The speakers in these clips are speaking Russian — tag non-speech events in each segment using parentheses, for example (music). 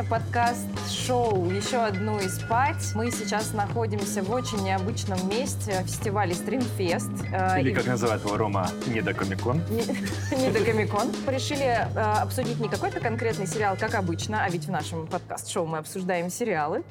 Это подкаст-шоу «Еще одну и спать». Мы сейчас находимся в очень необычном месте, фестивале «Стримфест». Э, Или, как называют его Рома, «Недокомикон». «Недокомикон». (laughs) Решили э, обсудить не какой-то конкретный сериал, как обычно, а ведь в нашем подкаст-шоу мы обсуждаем сериалы,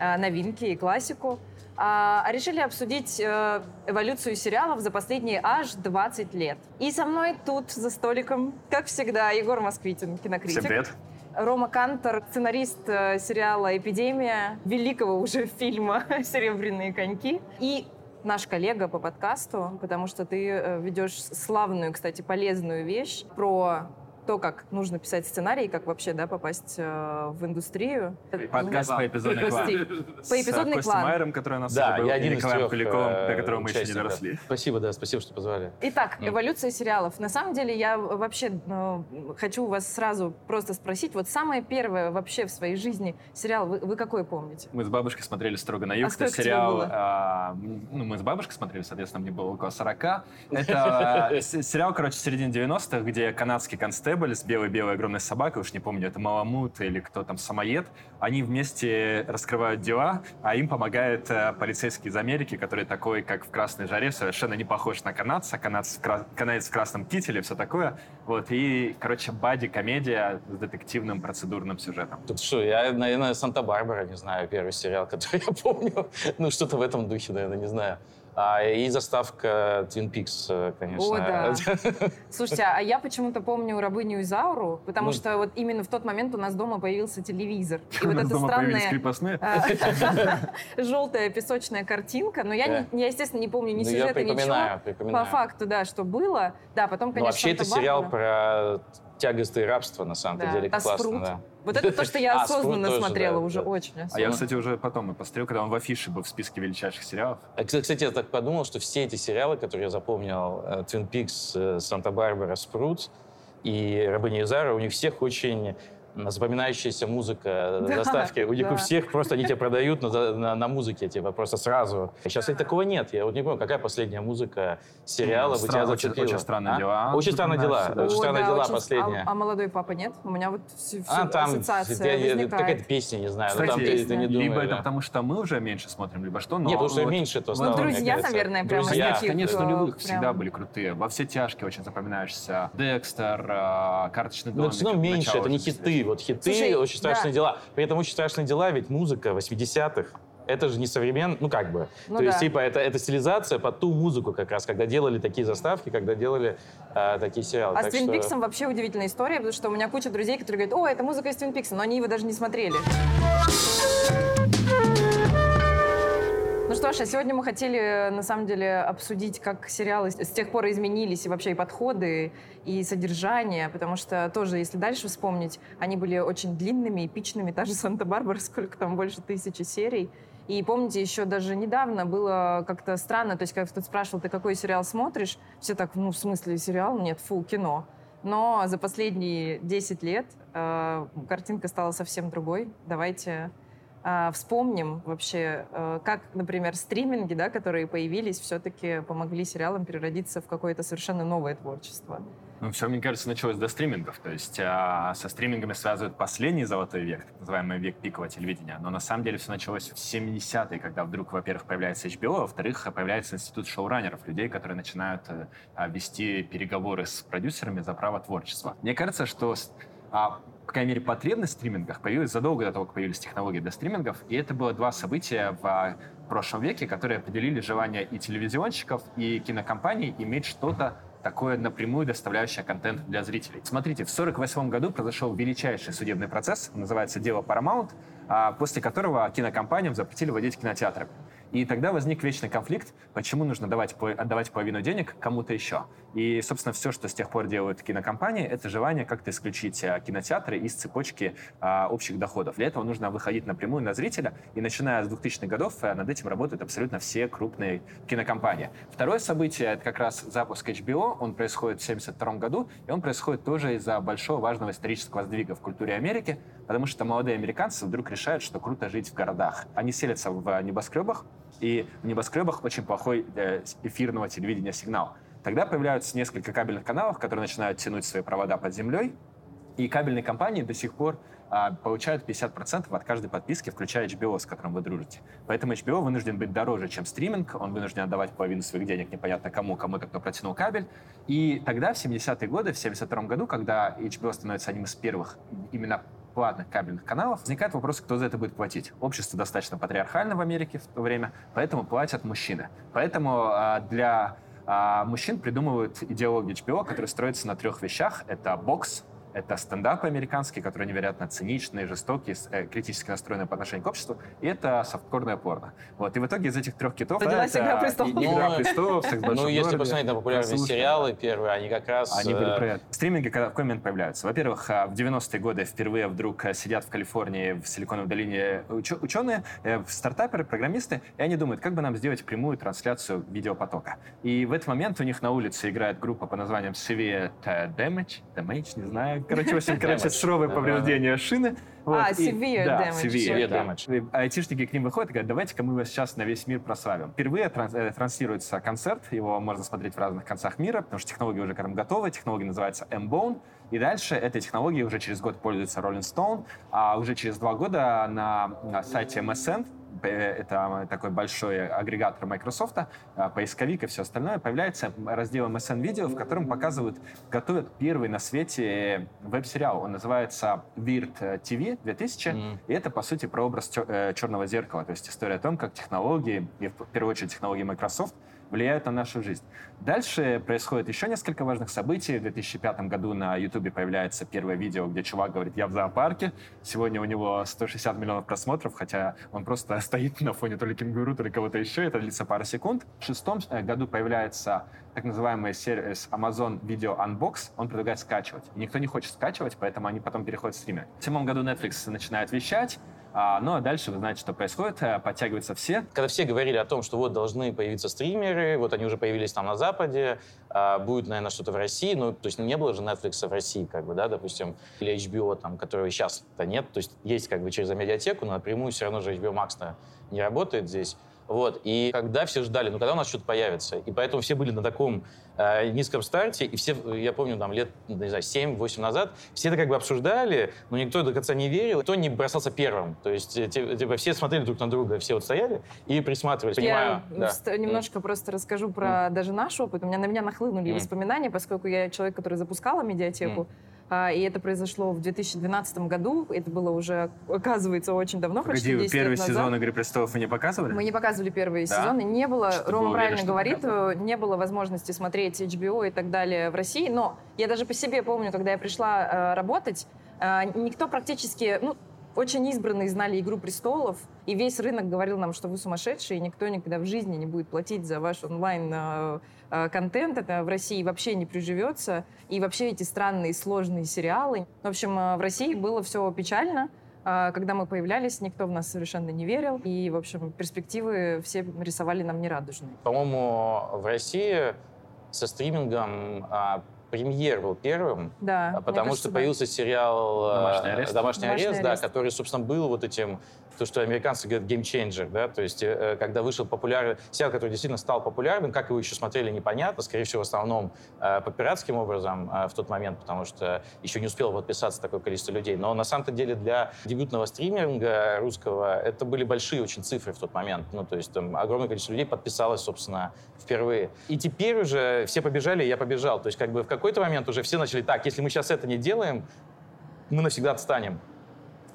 э, новинки и классику. А, а решили обсудить эволюцию сериалов за последние аж 20 лет. И со мной тут за столиком, как всегда, Егор Москвитин, кинокритик. Всем привет. Рома Кантор, сценарист э, сериала «Эпидемия», великого уже (laughs) фильма «Серебряные коньки». И наш коллега по подкасту, потому что ты э, ведешь славную, кстати, полезную вещь про то, как нужно писать сценарий, как вообще да, попасть э, в индустрию. Подкаст по эпизодный клан. По эпизодный клан. Майером, который у нас да, был, я один и Николаем Куликовым, до которого мы еще не доросли. Спасибо, да, спасибо, что позвали. Итак, эволюция сериалов. На самом деле я вообще ну, хочу вас сразу просто спросить, вот самое первое вообще в своей жизни сериал, вы, какой помните? Мы с бабушкой смотрели «Строго на юг». А это сериал, а, ну, мы с бабушкой смотрели, соответственно, мне было около 40. (laughs) Это сериал, короче, середины 90-х, где канадский констебль Рэббель с белой-белой огромной собакой, уж не помню, это Маламут или кто там, самоед, они вместе раскрывают дела, а им помогает э, полицейский из Америки, который такой, как в «Красной жаре», совершенно не похож на канадца, канадец кра... канадец в красном кителе, все такое. Вот, и, короче, бади-комедия с детективным процедурным сюжетом. Тут что, я, наверное, «Санта-Барбара», не знаю, первый сериал, который (laughs) я помню. Ну, что-то в этом духе, наверное, не знаю. А, и заставка Twin Peaks, э, конечно. О, да. (laughs) Слушайте, а я почему-то помню «Рабыню Изауру», потому ну, что вот именно в тот момент у нас дома появился телевизор. И вот эта странная желтая песочная картинка. Но я, я, естественно, не помню ни ну, сюжета, ничего. По факту, да, что было. Да, потом, конечно, Вообще, это сериал про тягостное рабство, на самом да. деле. А классно, спрут? да. Вот это то, что я (laughs) а, осознанно а, смотрела тоже, уже да, очень. А я, кстати, уже потом и посмотрел, когда он в афише был в списке величайших сериалов. А, кстати, я так подумал, что все эти сериалы, которые я запомнил, э, Twin Peaks, э, Санта-Барбара, Спрут и Рабыня Изара, у них всех очень запоминающаяся музыка да, заставки. У них да. у всех просто они тебе продают на, на, на музыке, типа, просто сразу. Сейчас такого нет. Я вот не помню, какая последняя музыка сериала ну, бы тебя зацепила. Очень, очень странные а? дела. Очень странные дела. О, очень странные да, дела очень... последняя. А, а молодой папа нет? У меня вот все, а, там, ассоциация Какая-то песня, не знаю. Кстати, там ты, ты не думаешь, либо это потому, что мы уже меньше смотрим, либо что, но... Нет, потому что вот, меньше то стало, Ну, друзья, наверное, прямо Друзья, таких, конечно, нулевых всегда были крутые. Во все тяжкие очень запоминающиеся. Декстер, а, карточный домик. Но все равно меньше, это не хиты. Вот хиты очень страшные да. дела. При этом очень страшные дела, ведь музыка 80-х, это же не современный, ну как бы. Ну, То да. есть, типа, это, это стилизация под ту музыку как раз, когда делали такие заставки, когда делали э, такие сериалы. А так с Твин что... вообще удивительная история, потому что у меня куча друзей, которые говорят, о, это музыка из Твин Пикса, но они его даже не смотрели. Ну что ж, а сегодня мы хотели, на самом деле, обсудить, как сериалы с тех пор изменились, и вообще и подходы, и содержание, потому что тоже, если дальше вспомнить, они были очень длинными, эпичными, та же «Санта-Барбара», сколько там, больше тысячи серий. И помните, еще даже недавно было как-то странно, то есть, когда кто-то спрашивал, ты какой сериал смотришь, все так, ну, в смысле сериал? Нет, фу, кино. Но за последние 10 лет э, картинка стала совсем другой. Давайте вспомним вообще, э, как, например, стриминги, да, которые появились, все-таки помогли сериалам переродиться в какое-то совершенно новое творчество. Ну, все, мне кажется, началось до стримингов. То есть а, со стримингами связывают последний золотой век, так называемый век пикового телевидения. Но на самом деле все началось в 70-е, когда вдруг, во-первых, появляется HBO, а во-вторых, появляется институт шоураннеров, людей, которые начинают а, вести переговоры с продюсерами за право творчества. Мне кажется, что а, по крайней мере, потребность в стримингах появилась задолго до того, как появились технологии для стримингов. И это было два события в прошлом веке, которые определили желание и телевизионщиков, и кинокомпаний иметь что-то такое напрямую доставляющее контент для зрителей. Смотрите, в 1948 году произошел величайший судебный процесс, называется «Дело Paramount», а, после которого кинокомпаниям запретили владеть кинотеатрами. И тогда возник вечный конфликт, почему нужно давать, отдавать половину денег кому-то еще. И, собственно, все, что с тех пор делают кинокомпании, это желание как-то исключить а, кинотеатры из цепочки а, общих доходов. Для этого нужно выходить напрямую на зрителя, и начиная с 2000-х годов а, над этим работают абсолютно все крупные кинокомпании. Второе событие — это как раз запуск HBO, он происходит в 1972 году, и он происходит тоже из-за большого важного исторического сдвига в культуре Америки, потому что молодые американцы вдруг решают, что круто жить в городах. Они селятся в небоскребах, и в небоскребах очень плохой для эфирного телевидения сигнал. Тогда появляются несколько кабельных каналов, которые начинают тянуть свои провода под землей, и кабельные компании до сих пор а, получают 50% от каждой подписки, включая HBO, с которым вы дружите. Поэтому HBO вынужден быть дороже, чем стриминг, он вынужден отдавать половину своих денег непонятно кому, кому-то, кто протянул кабель. И тогда, в 70-е годы, в 72 году, когда HBO становится одним из первых именно платных кабельных каналов, возникает вопрос, кто за это будет платить. Общество достаточно патриархально в Америке в то время, поэтому платят мужчины. Поэтому а, для а, мужчин придумывают идеологию HBO, которая строится на трех вещах. Это бокс, это стендап американский, который невероятно циничный, жестокий, э, критически настроенный по отношению к обществу. И это софткорное порно. Вот. И в итоге из этих трех китов... Родилась да, «Игра престолов». «Игра престолов», «Секс Ну, если посмотреть на популярные сериалы первые, они как раз... Они были э, про это. Стриминги когда в какой момент появляются? Во-первых, а, в 90-е годы впервые вдруг э, сидят в Калифорнии, в Силиконовой долине уч- ученые, э, стартаперы, программисты, и они думают, как бы нам сделать прямую трансляцию видеопотока. И в этот момент у них на улице играет группа по названием Severe Damage, Damage, не знаю. Короче, общем, короче, суровое повреждение шины. А, и- severe да, damage. severe, Severe damage. Айтишники к ним выходят и говорят, давайте-ка мы вас сейчас на весь мир прославим. Впервые транс- э, транслируется концерт, его можно смотреть в разных концах мира, потому что технология уже к этому готова, технология называется M-Bone, и дальше этой технологией уже через год пользуется Rolling Stone, а уже через два года на, на сайте MSN, это такой большой агрегатор Microsoft, а, поисковик и все остальное, появляется раздел MSN видео, в котором показывают, готовят первый на свете веб-сериал. Он называется Weird TV 2000, Мгм. и это, по сути, прообраз чер- э, черного зеркала, то есть история о том, как технологии, и в первую очередь технологии Microsoft, влияют на нашу жизнь. Дальше происходит еще несколько важных событий. В 2005 году на YouTube появляется первое видео, где чувак говорит, я в зоопарке. Сегодня у него 160 миллионов просмотров, хотя он просто (laughs) стоит на фоне то ли кенгуру, то ли кого-то еще. Это длится пару секунд. В шестом э, году появляется так называемый сервис Amazon Video Unbox. Он предлагает скачивать. И никто не хочет скачивать, поэтому они потом переходят в стриминг. В седьмом году Netflix начинает вещать. А, ну а дальше вы знаете, что происходит. Э, Подтягиваются все. Когда все говорили о том, что вот должны появиться стримеры, вот они уже появились там на Западе, а, будет, наверное, что-то в России, ну, то есть не было же Netflix в России, как бы, да, допустим, или HBO, там, которого сейчас-то нет, то есть есть как бы через медиатеку, но напрямую все равно же HBO Max -то не работает здесь. Вот, и когда все ждали, ну, когда у нас что-то появится, и поэтому все были на таком э, низком старте, и все, я помню, там, лет, ну, не знаю, 7-8 назад, все это как бы обсуждали, но никто до конца не верил, никто не бросался первым, то есть, э, типа, все смотрели друг на друга, все вот стояли и присматривались, Я понимаю, да. немножко просто расскажу про даже наш опыт. У меня на меня нахлынули Мгм. воспоминания, поскольку я человек, который запускала медиатеку. А, И это произошло в 2012 году. Это было уже, оказывается, очень давно, почти Погоди, 10 первый лет назад. сезон «Игры престолов» вы не показывали? Мы не показывали первые Да? сезоны. Не было, Что-то Рома был уверен, правильно что говорит, показывали. э, не было возможности смотреть HBO и так далее в России. Но я даже по себе помню, когда я пришла э, работать, э, никто практически, ну, очень избранные знали «Игру престолов», и весь рынок говорил нам, что вы сумасшедшие, и никто никогда в жизни не будет платить за ваш онлайн э, э. Это в России вообще не приживется. И вообще эти странные сложные сериалы. В общем, э, в России было все печально. Когда мы появлялись, никто в нас совершенно не верил. И, в общем, перспективы все рисовали нам нерадужные. По-моему, в России со стримингом а, премьер был первым, Да, а, потому кажется, что да. появился сериал э, «Домашний арест». «Домашний «Домашний арест», да, арест. который, собственно, был вот этим, то, что американцы говорят, game changer, да, то есть э, когда вышел популярный, сериал, который действительно стал популярным, как его еще смотрели, непонятно, скорее всего, в основном э, по пиратским образом э, в тот момент, потому что еще не успело подписаться такое количество людей, но на самом-то деле для дебютного стриминга русского это были большие очень цифры в тот момент, ну, то есть там огромное количество людей подписалось, собственно, впервые. И теперь уже все побежали, и я побежал, то есть как бы в какой-то момент уже все начали, так, если мы сейчас это не делаем, мы навсегда отстанем.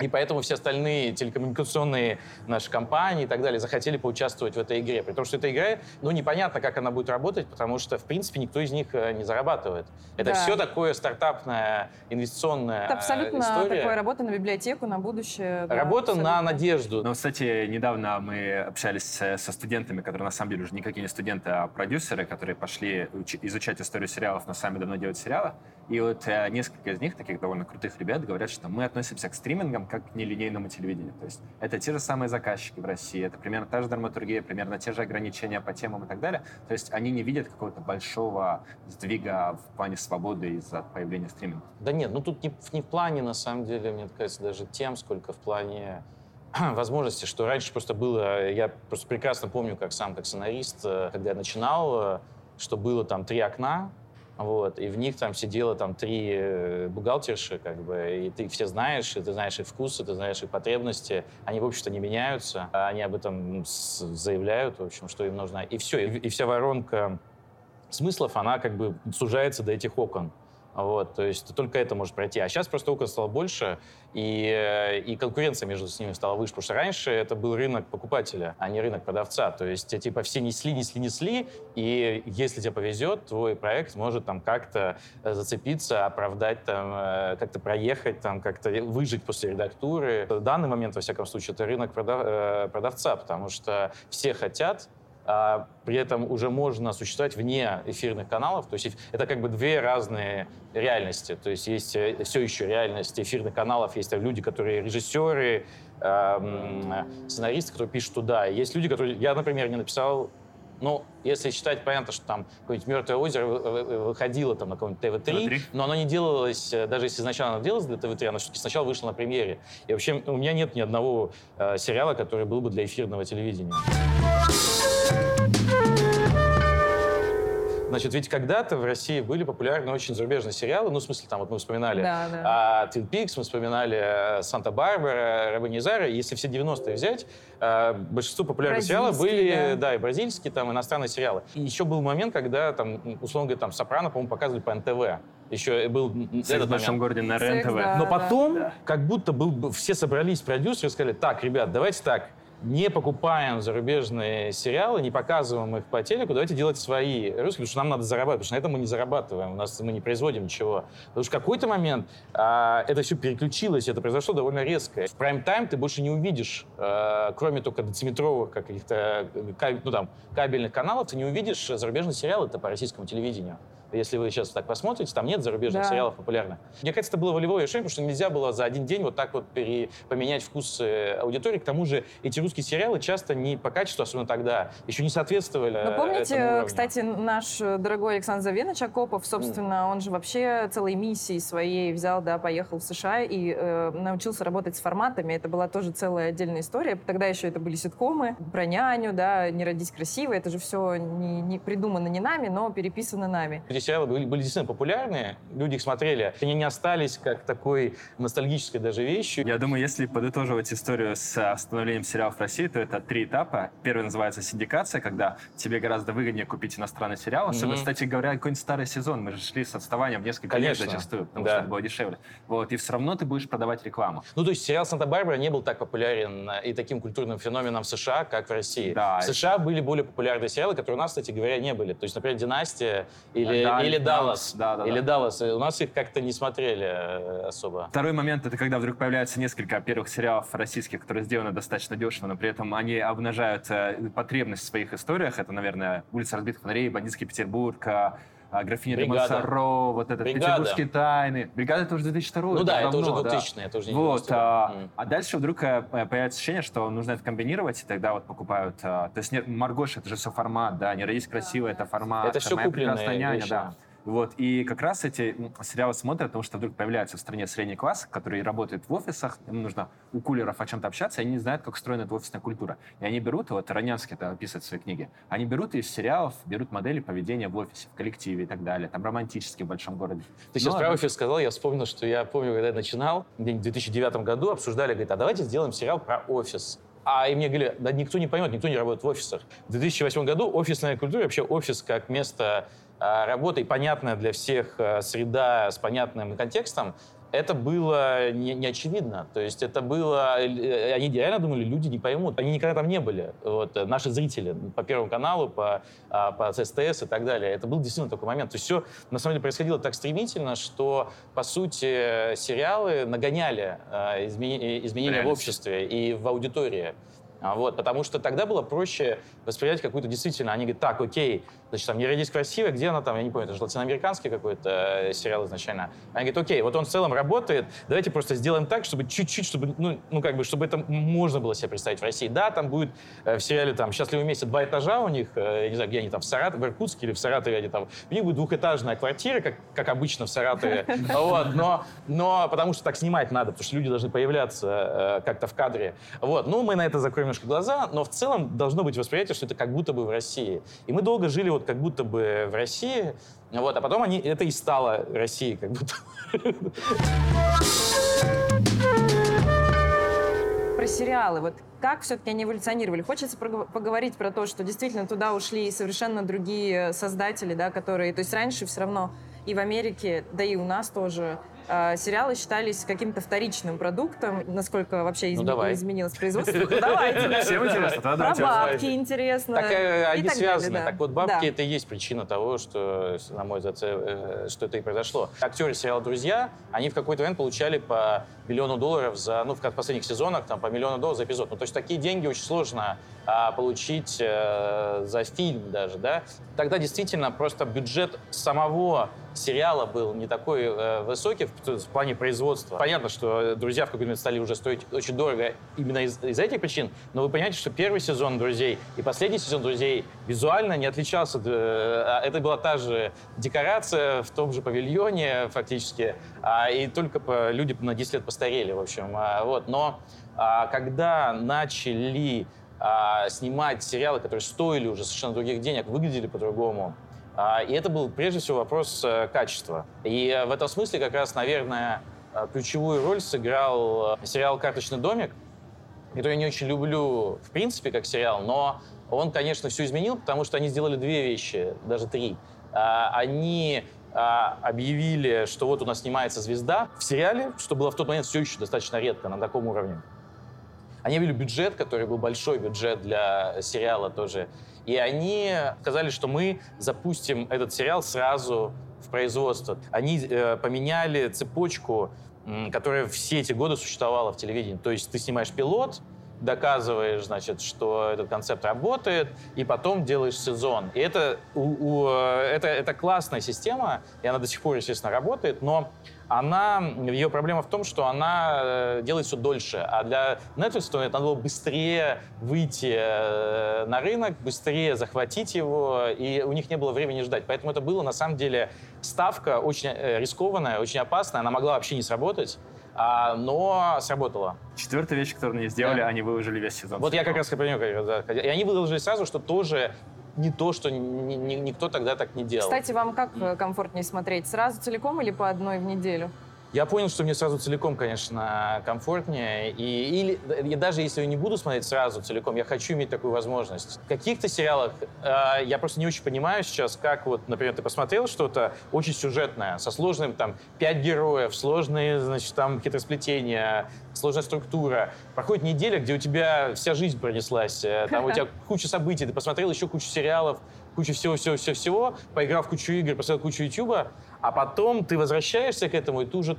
И поэтому все остальные телекоммуникационные наши компании и так далее захотели поучаствовать в этой игре. При том, что эта игра, ну, непонятно, как она будет работать, потому что, в принципе, никто из них э, не зарабатывает. Это Да. все такое стартапная, инвестиционная Это абсолютно э, история. такая работа на библиотеку, на будущее. да, Работа на абсолютно. надежду. Ну, кстати, недавно мы общались со студентами, которые на самом деле уже никакие не студенты, а продюсеры, которые пошли изучать историю сериалов, но сами давно делают сериалы. И вот э, несколько из них, таких довольно крутых ребят, говорят, что мы относимся к стримингам как к нелинейному телевидению. То есть это те же самые заказчики в России, это примерно та же драматургия, примерно те же ограничения по темам и так далее. То есть они не видят какого-то большого сдвига в плане свободы из-за появления стриминга. Да нет, ну тут не, не в плане, на самом деле, мне кажется, даже тем, сколько в плане (clears throat) возможности, что раньше просто было, я просто прекрасно помню, как сам, как сценарист, э, когда я начинал, э, что было там три окна, вот, и в них там сидело там три э, бухгалтерши, как бы, и ты их все знаешь, и ты знаешь их вкусы, ты знаешь их потребности, они, в общем-то, не меняются, а они об этом заявляют, в общем, что им нужно, и все, и, и вся воронка смыслов, она как бы сужается до этих окон. Вот, то есть только это может пройти. А сейчас просто окон стало больше, и, э, и конкуренция между с ними стала выше. Потому что раньше это был рынок покупателя, а не рынок продавца. То есть типа все несли, несли, несли, и если тебе повезет, твой проект может там как-то э, зацепиться, оправдать, там, э, как-то проехать, там, как-то выжить после редактуры. В данный момент, во всяком случае, это рынок продав, продавца, потому что все хотят а при этом уже можно существовать вне эфирных каналов. То есть это как бы две разные реальности. То есть есть э, все еще реальность эфирных каналов, есть люди, которые режиссеры, эм, сценаристы, которые пишут туда. Есть люди, которые... Я, например, не написал ну, если считать, понятно, что там какое-нибудь «Мертвое озеро» выходило там на каком-нибудь ТВ-3, ТВ-3, но оно не делалось, э, даже если изначально оно делалось для ТВ-3, оно все-таки сначала вышло на премьере. И вообще у меня нет ни одного э, сериала, который был бы для эфирного телевидения. Значит, ведь когда-то в России были популярны очень зарубежные сериалы, ну, в смысле, там, вот мы вспоминали да, да. А, Twin Peaks, мы вспоминали э, Санта-Барбара, Рабыни Зара. Если все 90-е взять, а, большинство популярных сериалов были, да. да, и бразильские, там, иностранные сериалы. И еще был момент, когда, там, условно говоря, там, Сопрано, по-моему, показывали по НТВ. Еще был Секс этот в большом городе на РЕН-ТВ. Да, Но потом, да. как будто был, все собрались продюсеры и сказали, так, ребят, давайте так, не покупаем зарубежные сериалы, не показываем их по телеку, давайте делать свои русские, потому что нам надо зарабатывать, потому что на этом мы не зарабатываем, у нас мы не производим ничего. Потому что в какой-то момент а, это все переключилось, это произошло довольно резко. В прайм-тайм ты больше не увидишь, а, кроме только дециметровых каких-то ну, там, кабельных каналов, ты не увидишь зарубежные сериалы это по российскому телевидению. Если вы сейчас так посмотрите, там нет зарубежных да. сериалов популярных. Мне кажется, это было волевое решение, потому что нельзя было за один день вот так вот пере... поменять вкусы аудитории. К тому же эти русские сериалы часто не по качеству, особенно тогда, еще не соответствовали Но помните, кстати, наш дорогой Александр Завенович Акопов, собственно, mm. он же вообще целой миссией своей взял, да, поехал в США и э, научился работать с форматами. Это была тоже целая отдельная история. Тогда еще это были ситкомы про няню, да, «Не родись красиво». Это же все не, не придумано не нами, но переписано нами сериалы были, были действительно популярные, люди их смотрели, они не остались как такой ностальгической даже вещью. Я думаю, если подытоживать историю с остановлением сериалов в России, то это три этапа. Первый называется синдикация, когда тебе гораздо выгоднее купить иностранный сериал. Особенно, mm-hmm. кстати говоря, какой-нибудь старый сезон. Мы же шли с отставанием в несколько Конечно. лет зачастую, потому да. что это было дешевле. Вот, и все равно ты будешь продавать рекламу. Ну, то есть сериал «Санта-Барбара» не был так популярен и таким культурным феноменом в США, как в России. Да. В США были более популярные сериалы, которые у нас, кстати говоря, не были. То есть, например, «Династия» или, или Даллас. Да, да, Или да. Даллас. У нас их как-то не смотрели э, особо. Второй момент — это когда вдруг появляется несколько первых сериалов российских, которые сделаны достаточно дешево, но при этом они обнажают э, потребность в своих историях. Это, наверное, «Улица разбитых фонарей», «Бандитский Петербург», а графиня де Монсоро, вот этот Бригада. «Петербургские тайны». «Бригада» — это уже 2002 Ну да, это уже 2000 да. это уже не Вот, а, mm. а дальше вдруг э, появляется ощущение, что нужно это комбинировать, и тогда вот покупают... А, то есть нет, «Маргош» — это же все формат, да, «Не родись красиво» — это формат. Это все купленные няня, вещи. да. Вот. И как раз эти сериалы смотрят, потому что вдруг появляется в стране средний класс, который работает в офисах, им нужно у кулеров о чем-то общаться, и они не знают, как устроена эта офисная культура. И они берут, вот Ранянский это описывает в своей книге, они берут из сериалов, берут модели поведения в офисе, в коллективе и так далее, там романтически в большом городе. Ты сейчас Но, про офис сказал, я вспомнил, что я помню, когда я начинал, в 2009 году обсуждали, говорит, а давайте сделаем сериал про офис. А и мне говорили, да никто не поймет, никто не работает в офисах. В 2008 году офисная культура, вообще офис как место работа и понятная для всех а, среда с понятным контекстом, это было не, не очевидно. То есть это было... Э, они реально думали, люди не поймут. Они никогда там не были. Вот, э, наши зрители по Первому каналу, по, а, по СТС и так далее. Это был действительно такой момент. То есть все, на самом деле, происходило так стремительно, что, по сути, сериалы нагоняли изменения, изменения в обществе и в аудитории. Вот, потому что тогда было проще воспринять какую-то действительно... Они говорят, так, окей, значит, там «Не родись красиво», где она там, я не помню, это же латиноамериканский какой-то э, сериал изначально. Они говорят, окей, вот он в целом работает, давайте просто сделаем так, чтобы чуть-чуть, чтобы, ну, ну, как бы, чтобы это можно было себе представить в России. Да, там будет э, в сериале там «Счастливы вместе» два этажа у них, э, я не знаю, где они там, в Саратове, в Иркутске или в Саратове, они там, у них будет двухэтажная квартира, как, как обычно в Саратове, (laughs) вот, но, но потому что так снимать надо, потому что люди должны появляться как-то в кадре. Вот, ну, мы на это закроем немножко глаза, но в целом должно быть восприятие, что это как будто бы в России. И мы долго жили вот как будто бы в России, вот, а потом они, это и стало Россией как будто. Про сериалы. Вот как все-таки они эволюционировали? Хочется поговорить про то, что действительно туда ушли совершенно другие создатели, да, которые... То есть раньше все равно и в Америке, да и у нас тоже сериалы считались каким-то вторичным продуктом. Насколько вообще изме- ну, изменилось производство? Ну, давайте. (laughs) Всем интересно. Про бабки интересно. Так э, они связаны. Так вот, бабки — это и есть причина того, что, на мой взгляд, э, что это и произошло. Актеры сериала «Друзья», они в какой-то момент получали по миллиону долларов за, ну, в последних сезонах, там, по миллиону долларов за эпизод. Ну, то есть такие деньги очень сложно а, получить э, за фильм даже, да. Тогда действительно просто бюджет самого сериала был не такой э, высокий в, в плане производства. Понятно, что «Друзья» в какой-то момент стали уже стоить очень дорого именно из, из этих причин, но вы понимаете, что первый сезон «Друзей» и последний сезон «Друзей» визуально не отличался. Э, это была та же декорация в том же павильоне фактически, а, и только люди на 10 лет постарели, в общем. А, вот. Но а, когда начали а, снимать сериалы, которые стоили уже совершенно других денег, выглядели по-другому, а, и это был прежде всего вопрос э, качества. И э, в этом смысле как раз, наверное, э, ключевую роль сыграл сериал «Карточный домик», который я не очень люблю в принципе как сериал, но он, конечно, все изменил, потому что они сделали две вещи, даже три. А, они объявили, что вот у нас снимается звезда в сериале, что было в тот момент все еще достаточно редко на таком уровне. Они объявили бюджет, который был большой бюджет для сериала тоже. И они сказали, что мы запустим этот сериал сразу в производство. Они э, поменяли цепочку, которая все эти годы существовала в телевидении. То есть ты снимаешь пилот, доказываешь, значит, что этот концепт работает, и потом делаешь сезон. И это, у, у, э, это, это классная система, и она до сих пор, естественно, работает, но она, ее проблема в том, что она э, делает все дольше. А для Netflix то надо было быстрее выйти э, на рынок, быстрее захватить его, и у них не было времени ждать. Поэтому это было, на самом деле, ставка очень э, рискованная, очень опасная. Она могла вообще не сработать. А, но сработала. Четвертая вещь, которую они сделали, да. они выложили весь сезон. Вот я как раз про нее. Да. И они выложили сразу, что тоже не то, что ни, ни, никто тогда так не делал. Кстати, вам как комфортнее смотреть? Сразу целиком или по одной в неделю? Я понял, что мне сразу целиком, конечно, комфортнее. И, или, и даже если я не буду смотреть сразу целиком, я хочу иметь такую возможность. В каких-то сериалах э, я просто не очень понимаю сейчас, как вот, например, ты посмотрел что-то очень сюжетное, со сложным, там, пять героев, сложные, значит, там, какие-то сплетения, сложная структура. Проходит неделя, где у тебя вся жизнь пронеслась, э, там у тебя (laughs) куча событий, ты посмотрел еще кучу сериалов, кучу всего-всего-всего-всего, поиграл в кучу игр, посмотрел кучу ютуба, а потом ты возвращаешься к этому, и ты уже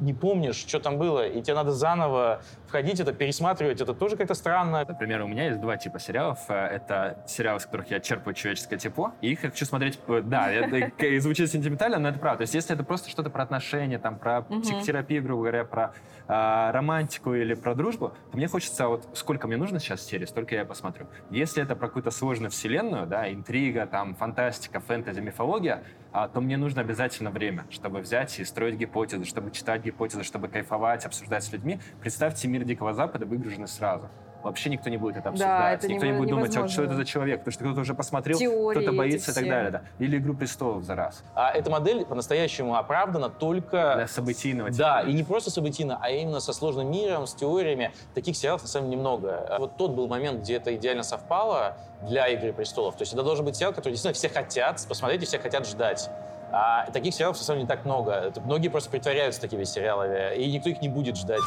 не помнишь, что там было, и тебе надо заново входить, это пересматривать, это тоже как-то странно. Например, у меня есть два типа сериалов. Э, это сериалы, из которых я черпаю человеческое тепло, и их хочу смотреть... Да, это (laughs) звучит сентиментально, но это правда. То есть если это просто что-то про отношения, там, про психотерапию, грубо говоря, про э, романтику или про дружбу, то мне хочется вот сколько мне нужно сейчас серии, столько я посмотрю. Если это про какую-то сложную вселенную, да, интрига, там, фантастика, фэнтези, мифология, а, то мне нужно обязательно время, чтобы взять и строить гипотезы, чтобы читать гипотезы, чтобы кайфовать, обсуждать с людьми. Представьте мир Дикого Запада выгруженный сразу вообще никто не будет это обсуждать. Да, это никто не, не будет думать, а что это за человек, потому что кто-то уже посмотрел, кто-то боится и так далее. Да. Или «Игру престолов» за раз. А эта модель по-настоящему оправдана только... Для событийного. Да, и не просто событийно, а именно со сложным миром, с теориями. Таких сериалов на самом деле немного. Вот тот был момент, где это идеально совпало для «Игры престолов». То есть это должен быть сериал, который действительно все хотят посмотреть и все хотят ждать. А таких сериалов, деле, не так много. Многие просто притворяются такими сериалами, и никто их не будет ждать.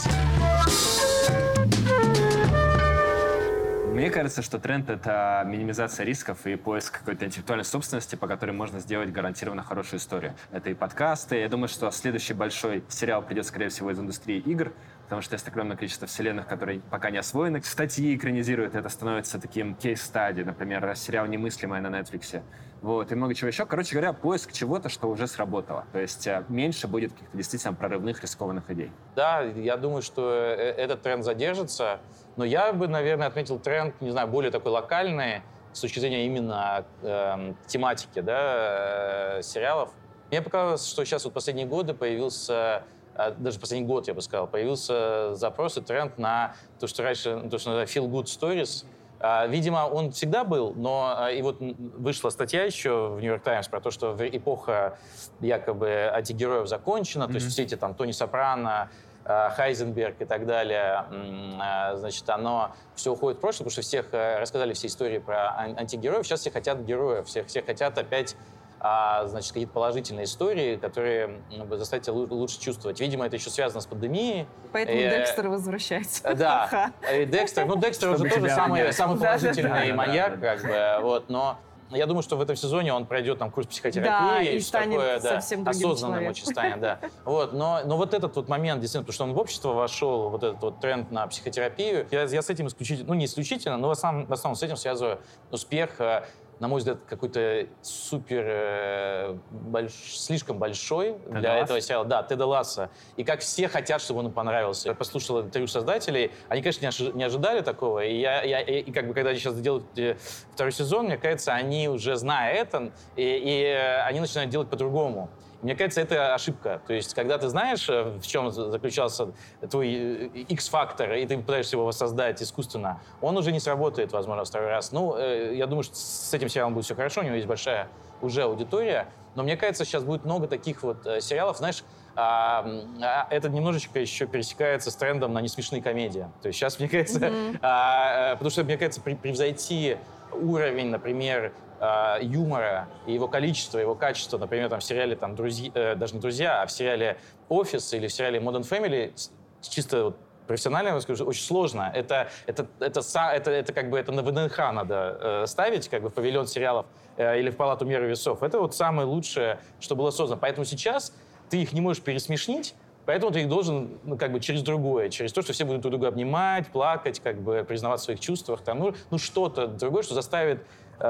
Мне кажется, что тренд — это минимизация рисков и поиск какой-то интеллектуальной собственности, по которой можно сделать гарантированно хорошую историю. Это и подкасты. Я думаю, что следующий большой сериал придет, скорее всего, из индустрии игр, потому что есть огромное количество вселенных, которые пока не освоены. Статьи экранизируют, это становится таким кейс-стади, например, сериал «Немыслимое» на Netflix. Вот, и много чего еще. Короче говоря, поиск чего-то, что уже сработало. То есть э, меньше будет каких-то действительно прорывных, рискованных идей. Да, я думаю, что э, этот тренд задержится. Но я бы, наверное, отметил тренд, не знаю, более такой локальный, с точки зрения именно э, тематики да, э, сериалов. Мне показалось, что сейчас вот последние годы появился даже последний год, я бы сказал, появился запрос и тренд на то, что раньше, то, что называется feel good stories, а, Видимо, он всегда был, но и вот вышла статья еще в Нью-Йорк Таймс про то, что эпоха якобы антигероев закончена, mm-hmm. то есть все эти там Тони Сопрано, Хайзенберг и так далее, значит, оно все уходит в прошлое, потому что всех э, рассказали все истории про антигероев, сейчас все хотят героев, всех, все хотят опять а, значит, какие-то положительные истории, которые ну, заставят тебя лучше чувствовать. Видимо, это еще связано с пандемией. Поэтому э, Декстер возвращается. Э, да, и Декстер, ну, Декстер уже тоже самый, самый положительный маньяк, как бы, вот, но я думаю, что в этом сезоне он пройдет там курс психотерапии да, и, и станет такое, да, совсем осознанным очень станет, да. Вот, но, но вот этот вот момент, действительно, потому что он в общество вошел, вот этот вот тренд на психотерапию, я, я с этим исключительно, ну не исключительно, но в основном, в основном с этим связываю успех э, на мой взгляд, какой-то супер э, больш, слишком большой Теда для Ласса? этого сериала. Да, Теда Ласса. И как все хотят, чтобы он понравился. Я послушал интервью создателей. Они, конечно, не, ожи- не ожидали такого. И, я, я, и как бы, когда они сейчас делают э, второй сезон, мне кажется, они уже зная это, и, и э, они начинают делать по-другому. Мне кажется, это ошибка. То есть, когда ты знаешь, э, в чем заключался твой X-фактор, э, и ты пытаешься его воссоздать искусственно, он уже не сработает, возможно, второй раз. Ну, э, я думаю, что с этим сериалом будет все хорошо, у него есть большая уже аудитория. Но мне кажется, сейчас будет много таких вот сериалов, знаешь, а, а, это немножечко еще пересекается с трендом на несмешные комедии. То есть сейчас, мне кажется, mm-hmm. а, потому что, мне кажется, превзойти уровень, например, э, юмора и его количество, его качество, например, там в сериале там друзья, э, даже не друзья, а в сериале Офис или в сериале Modern Family чисто вот, профессионально, я скажу, очень сложно. Это, это, это, это, это, как бы это на ВДНХ надо э, ставить, как бы в павильон сериалов э, или в палату меры весов. Это вот самое лучшее, что было создано. Поэтому сейчас ты их не можешь пересмешнить, Поэтому ты их должен, ну, как бы через другое, через то, что все будут друг друга обнимать, плакать, как бы признавать в своих чувствах, там, ну, ну что-то другое, что заставит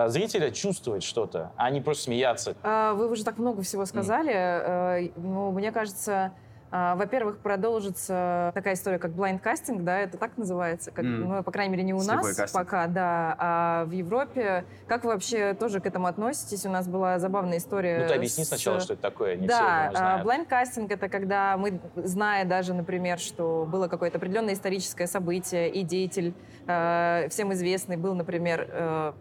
зрителя чувствовать что-то, а не просто смеяться. А, вы уже так много всего сказали. Mm. Ну, мне кажется, а, во-первых, продолжится такая история, как blind casting, да, это так называется, как, mm. ну, по крайней мере, не у Слепой нас кастинг. пока, да, а в Европе. Как вы вообще тоже к этому относитесь? У нас была забавная история. Ну, ты объясни с... сначала, что это такое, не Да, все знают. blind casting — это когда мы, зная даже, например, что было какое-то определенное историческое событие, и деятель э, всем известный был, например, э,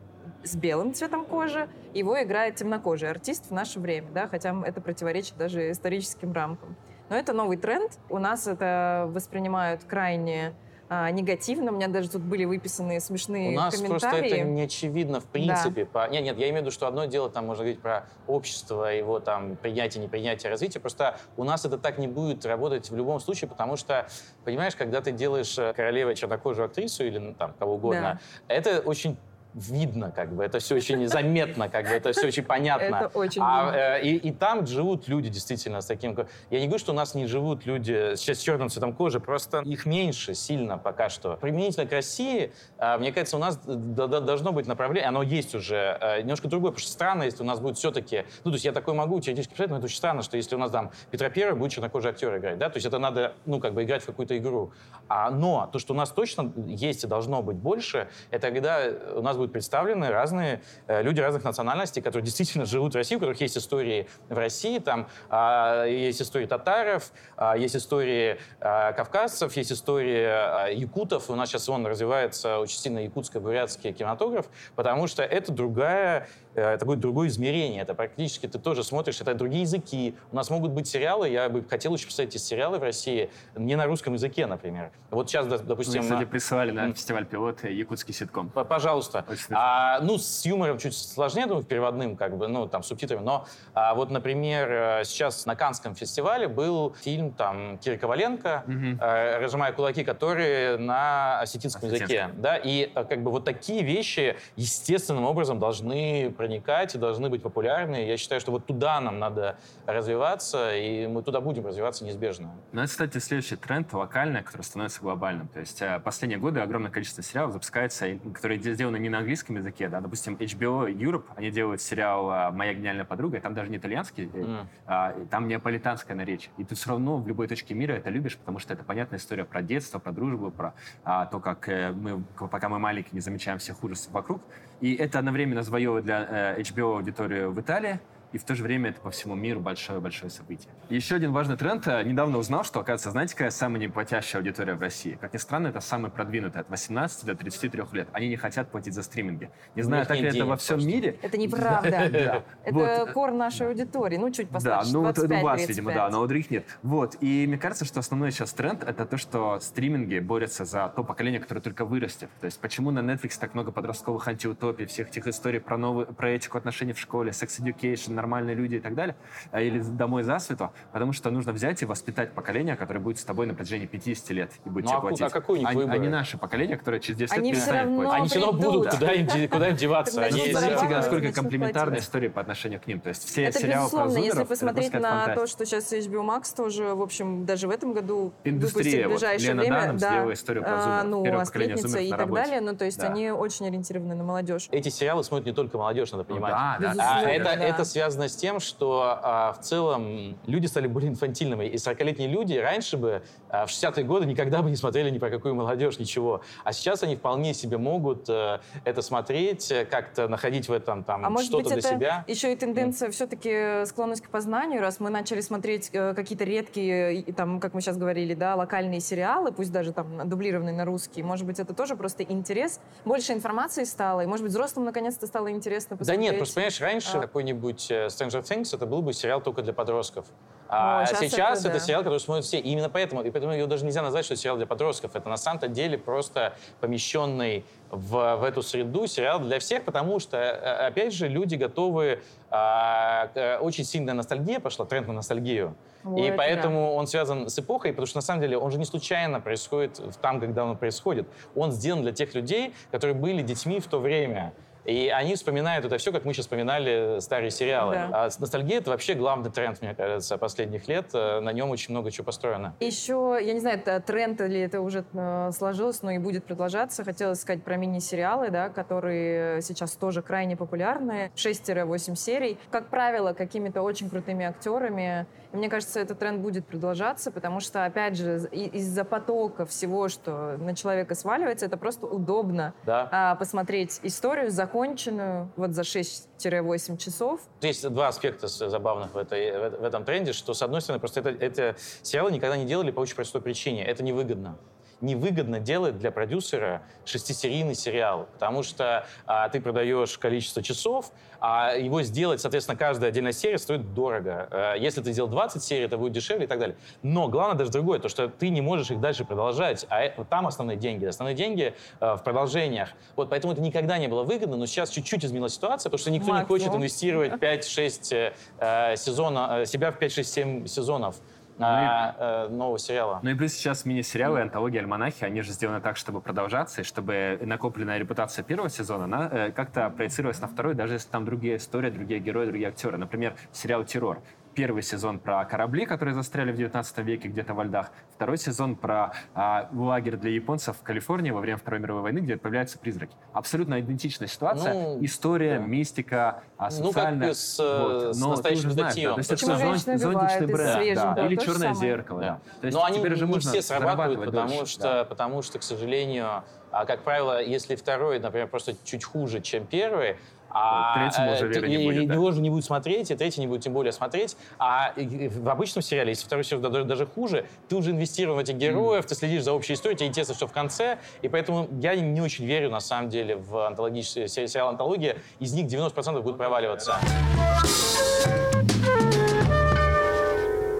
с белым цветом кожи, его играет темнокожий артист в наше время, да, хотя это противоречит даже историческим рамкам. Но это новый тренд. У нас это воспринимают крайне а, негативно. У меня даже тут были выписаны смешные У нас комментарии. просто это не очевидно в принципе. Да. По... Нет, нет, я имею в виду, что одно дело, там можно говорить про общество, его там принятие, непринятие, развитие. Просто у нас это так не будет работать в любом случае, потому что, понимаешь, когда ты делаешь э, королевой чернокожую актрису или ну, там кого угодно, да. это очень видно, как бы, это все очень заметно, как бы, это все очень понятно. Это очень а, э, и, и там живут люди действительно с таким... Я не говорю, что у нас не живут люди с черным цветом кожи, просто их меньше сильно пока что. Применительно к России, э, мне кажется, у нас должно быть направление, оно есть уже, э, немножко другое, потому что странно, если у нас будет все-таки... Ну, то есть я такое могу теоретически представить, но это очень странно, что если у нас там Петра Первый будет чернокожий актер играть, да, то есть это надо, ну, как бы играть в какую-то игру. А, но то, что у нас точно есть и должно быть больше, это когда у нас будет будут представлены разные э, люди разных национальностей, которые действительно живут в России, у которых есть истории в России, там а, есть истории татаров, а, есть истории а, кавказцев, есть истории якутов. У нас сейчас он развивается очень сильно якутско-бурятский кинематограф, потому что это другая Э, это будет другое измерение. Это практически ты тоже смотришь, это другие языки. У нас могут быть сериалы, я бы хотел еще посмотреть эти сериалы в России не на русском языке, например. Вот сейчас, допустим... Вы, кстати, присылали на фестиваль пилот якутский ситком. Пожалуйста. А, ну, с юмором чуть сложнее, думаю, переводным, как бы, ну, там, субтитрами. Но а, вот, например, э, сейчас на Канском фестивале был фильм, там, Киры Коваленко, угу. «Разжимая кулаки», который на осетинском языке. Да, и как бы вот такие вещи естественным образом должны проникать и должны быть популярны. Я считаю, что вот туда нам надо развиваться, и мы туда будем развиваться неизбежно. Ну, это, кстати, следующий тренд локальный, который становится глобальным. То есть э, последние годы огромное количество сериалов запускается, которые сделаны не на английском языке, да, допустим, HBO Europe, они делают сериал э, «Моя гениальная подруга», и там даже не итальянский, mm. а, там неаполитанское наречие. И ты все равно в любой точке мира это любишь, потому что это понятная история про детство, про дружбу, про а, то, как мы, пока мы маленькие, не замечаем всех ужасов вокруг. И это одновременно завоевывает для HBO аудиторию в Италии, и в то же время это по всему миру большое-большое событие. Еще один важный тренд. Э, недавно узнал, что, оказывается, знаете, какая самая неплатящая аудитория в России? Как ни странно, это самая продвинутая, от 18 до 33 лет. Они не хотят платить за стриминги. Не знаю, так ли это во всем мире. Это неправда. (laughs) Это кор нашей аудитории. Ну, чуть постарше, Да, ну, у вас, видимо, да, но у других нет. Вот. И мне кажется, что основной сейчас тренд — это то, что стриминги борются за то поколение, которое только вырастет. То есть почему на Netflix так много подростковых антиутопий, всех этих историй про, новые, про этику отношений в школе, education, нормальные люди и так далее, а, или домой засвету, потому что нужно взять и воспитать поколение, которое будет с тобой на протяжении 50 лет и будет ну, тебе а платить. А какой у них они, наше поколение, которое через 10 они лет перестанет платить. Они все равно будут, куда им, куда им деваться. Они, смотрите, насколько комплементарная история по отношению к ним. То есть все это сериалы безусловно, про если посмотреть на то, что сейчас HBO Max тоже, в общем, даже в этом году Индустрия, в ближайшее вот, время, Даном да, историю про зумеров, а, ну, первое а сплетница и так далее. Ну, то есть да. они очень ориентированы на молодежь. Эти сериалы смотрят не только молодежь, надо понимать. Ну, да, да, а да. это, да. это связано с тем, что а, в целом люди стали более инфантильными. И 40-летние люди раньше бы, в 60-е годы, никогда бы не смотрели ни про какую молодежь, ничего. А сейчас они вполне себе могут а, это смотреть, э, как-то находить в этом там а что-то для это себя. еще и тенденция mm. все-таки склонность к познанию, раз мы начали смотреть э, какие-то редкие, там, как мы сейчас говорили, да, локальные сериалы, пусть даже там дублированные на русский. Может быть, это тоже просто интерес. Больше информации стало, и, может быть, взрослым наконец-то стало интересно посмотреть. Да нет, просто, понимаешь, раньше а... какой-нибудь э, Stranger Things это был бы сериал только для подростков. А сейчас, сейчас это, это, да. сериал, который смотрят все. И именно поэтому, и поэтому его даже нельзя назвать, что это сериал для подростков. Это на самом-то деле просто помещенный в, в эту среду сериал для всех, потому что, э, опять же, люди готовы... А, очень сильная ностальгия пошла, тренд на ностальгию. Ой, и поэтому да. он связан с эпохой, потому что на самом деле он же не случайно происходит там, когда он происходит. Он сделан для тех людей, которые были детьми в то время. И они вспоминают это все, как мы сейчас вспоминали старые сериалы. Да. А ностальгия — это вообще главный тренд, мне кажется, последних лет. Э, на нем очень много чего построено. Еще, я не знаю, это тренд или это уже э, сложилось, но и будет продолжаться. Хотелось сказать про мини-сериалы, да, которые сейчас тоже крайне популярны. 6-8 серий. Как правило, какими-то очень крутыми актерами. Мне кажется, этот тренд будет продолжаться, потому что, опять же, из-за потока всего, что на человека сваливается, это просто удобно да. а, посмотреть историю, законченную вот за 6-8 часов. Есть два аспекта забавных в, этой, в этом тренде, что, с одной стороны, просто это, это сериалы никогда не делали по очень простой причине. Это невыгодно невыгодно делать для продюсера шестисерийный сериал, потому что а, ты продаешь количество часов, а его сделать, соответственно, каждая отдельная серия стоит дорого. А, если ты сделал 20 серий, это будет дешевле и так далее. Но главное даже другое, то, что ты не можешь их дальше продолжать, а это, там основные деньги. Основные деньги а, в продолжениях. Вот поэтому это никогда не было выгодно, но сейчас чуть-чуть изменилась ситуация, потому что никто Максимум. не хочет инвестировать 5-6 э, сезона, э, себя в 5-6-7 сезонов а, э, нового сериала. Ну и плюс сейчас мини-сериалы, антологии, альманахи, они же сделаны так, чтобы продолжаться, и чтобы накопленная репутация первого сезона, она э, как-то проецировалась на второй, даже если там другие истории, другие герои, другие актеры. Например, сериал «Террор» первый сезон про корабли, которые застряли в 19 веке где-то во льдах, второй сезон про а, лагерь для японцев в Калифорнии во время Второй мировой войны, где появляются призраки. Абсолютно идентичная ситуация, ну, история, да. мистика, а, социальная. Ну, как с, вот. с Но настоящим знаешь, да, то есть это зон, зонтичный бренд. Да, да. Или черное самое. зеркало. Да. То есть Но они же не все срабатывают, потому дольше. что, да. потому что, к сожалению, а, как правило, если второй, например, просто чуть хуже, чем первый, а третьему уже э, не будет. Его же не будет смотреть, и третий не будет тем более смотреть. А в обычном сериале, если второй сезон даже, даже хуже, ты уже инвестирован в этих героев, mm. ты следишь за общей историей, тебе интересно, что в конце. И поэтому я не очень верю, на самом деле, в антологический сериал «Антология». Из них 90% будут проваливаться.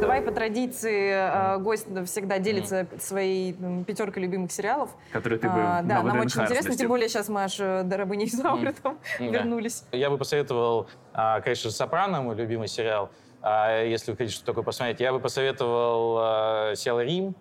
Давай по традиции э, гость всегда делится своей пятеркой любимых сериалов. Которые ты бы а, Да, нам очень интересно, тем более сейчас мы аж э, до рабыни Изауры там вернулись. Я бы посоветовал, а, конечно, «Сопрано», мой любимый сериал. А если вы хотите что такое посмотреть, я бы посоветовал э, сериал «Рим»,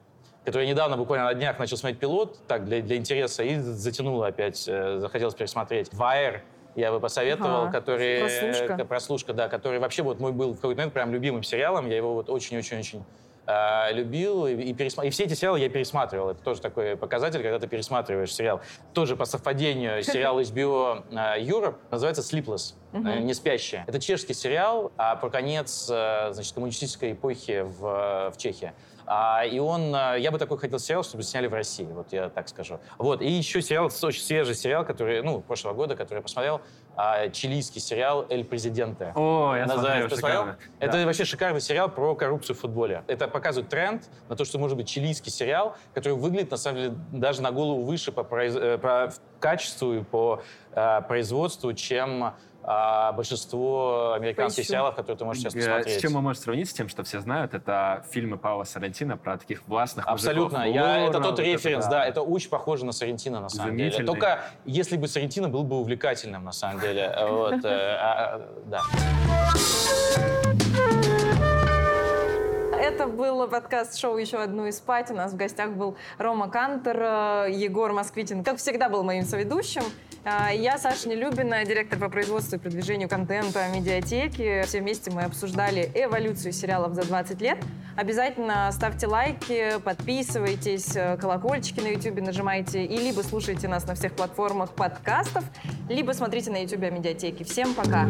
который я недавно, буквально на днях, начал смотреть пилот, так, для, для интереса, и затянуло опять, захотелось пересмотреть. «Вайер», я бы посоветовал, ага. который... Прослушка. Прослушка, да, который вообще вот мой был в какой-то момент прям любимым сериалом. Я его вот очень-очень-очень э, любил и, и, пересма... и все эти сериалы я пересматривал. Это тоже такой показатель, когда ты пересматриваешь сериал. Тоже по совпадению (laughs) сериал HBO э, Europe называется Sleepless, э, не спящие. Это чешский сериал а про конец э, значит, коммунистической эпохи в, в Чехии. А, и он, а, я бы такой хотел сериал, чтобы сняли в России, вот я так скажу. Вот, и еще сериал, очень свежий сериал, который, ну, прошлого года, который я посмотрел, а, чилийский сериал «Эль Президенте». О, я Называется. смотрел, шикарно. Это Да. вообще шикарный сериал про коррупцию в футболе. Это показывает тренд на то, что может быть чилийский сериал, который выглядит, на самом деле, даже на голову выше по, э, по качеству и по э, производству, чем а, большинство американских Поищу. сериалов, которые ты можешь сейчас Э, посмотреть. С чем мы можем сравнить с тем, что все знают, это фильмы Паула Сарантино про таких властных Абсолютно. мужиков. Я, это тот вот это референс, да. да. это очень похоже на Сарентино, на самом деле. Только если бы Сарентино был бы увлекательным, на самом деле. Вот, э, а, а, да. Это был подкаст-шоу «Еще одну из спать». У нас в гостях был Рома Кантер, э, Егор Москвитин, как всегда, был моим соведущим. А, Я Саша Нелюбина, директор по производству и продвижению контента медиатеки. Все вместе мы обсуждали эволюцию сериалов за 20 лет. Обязательно ставьте лайки, подписывайтесь, э, колокольчики на YouTube нажимайте и либо слушайте нас на всех платформах подкастов, либо смотрите на YouTube медиатеки. Всем пока!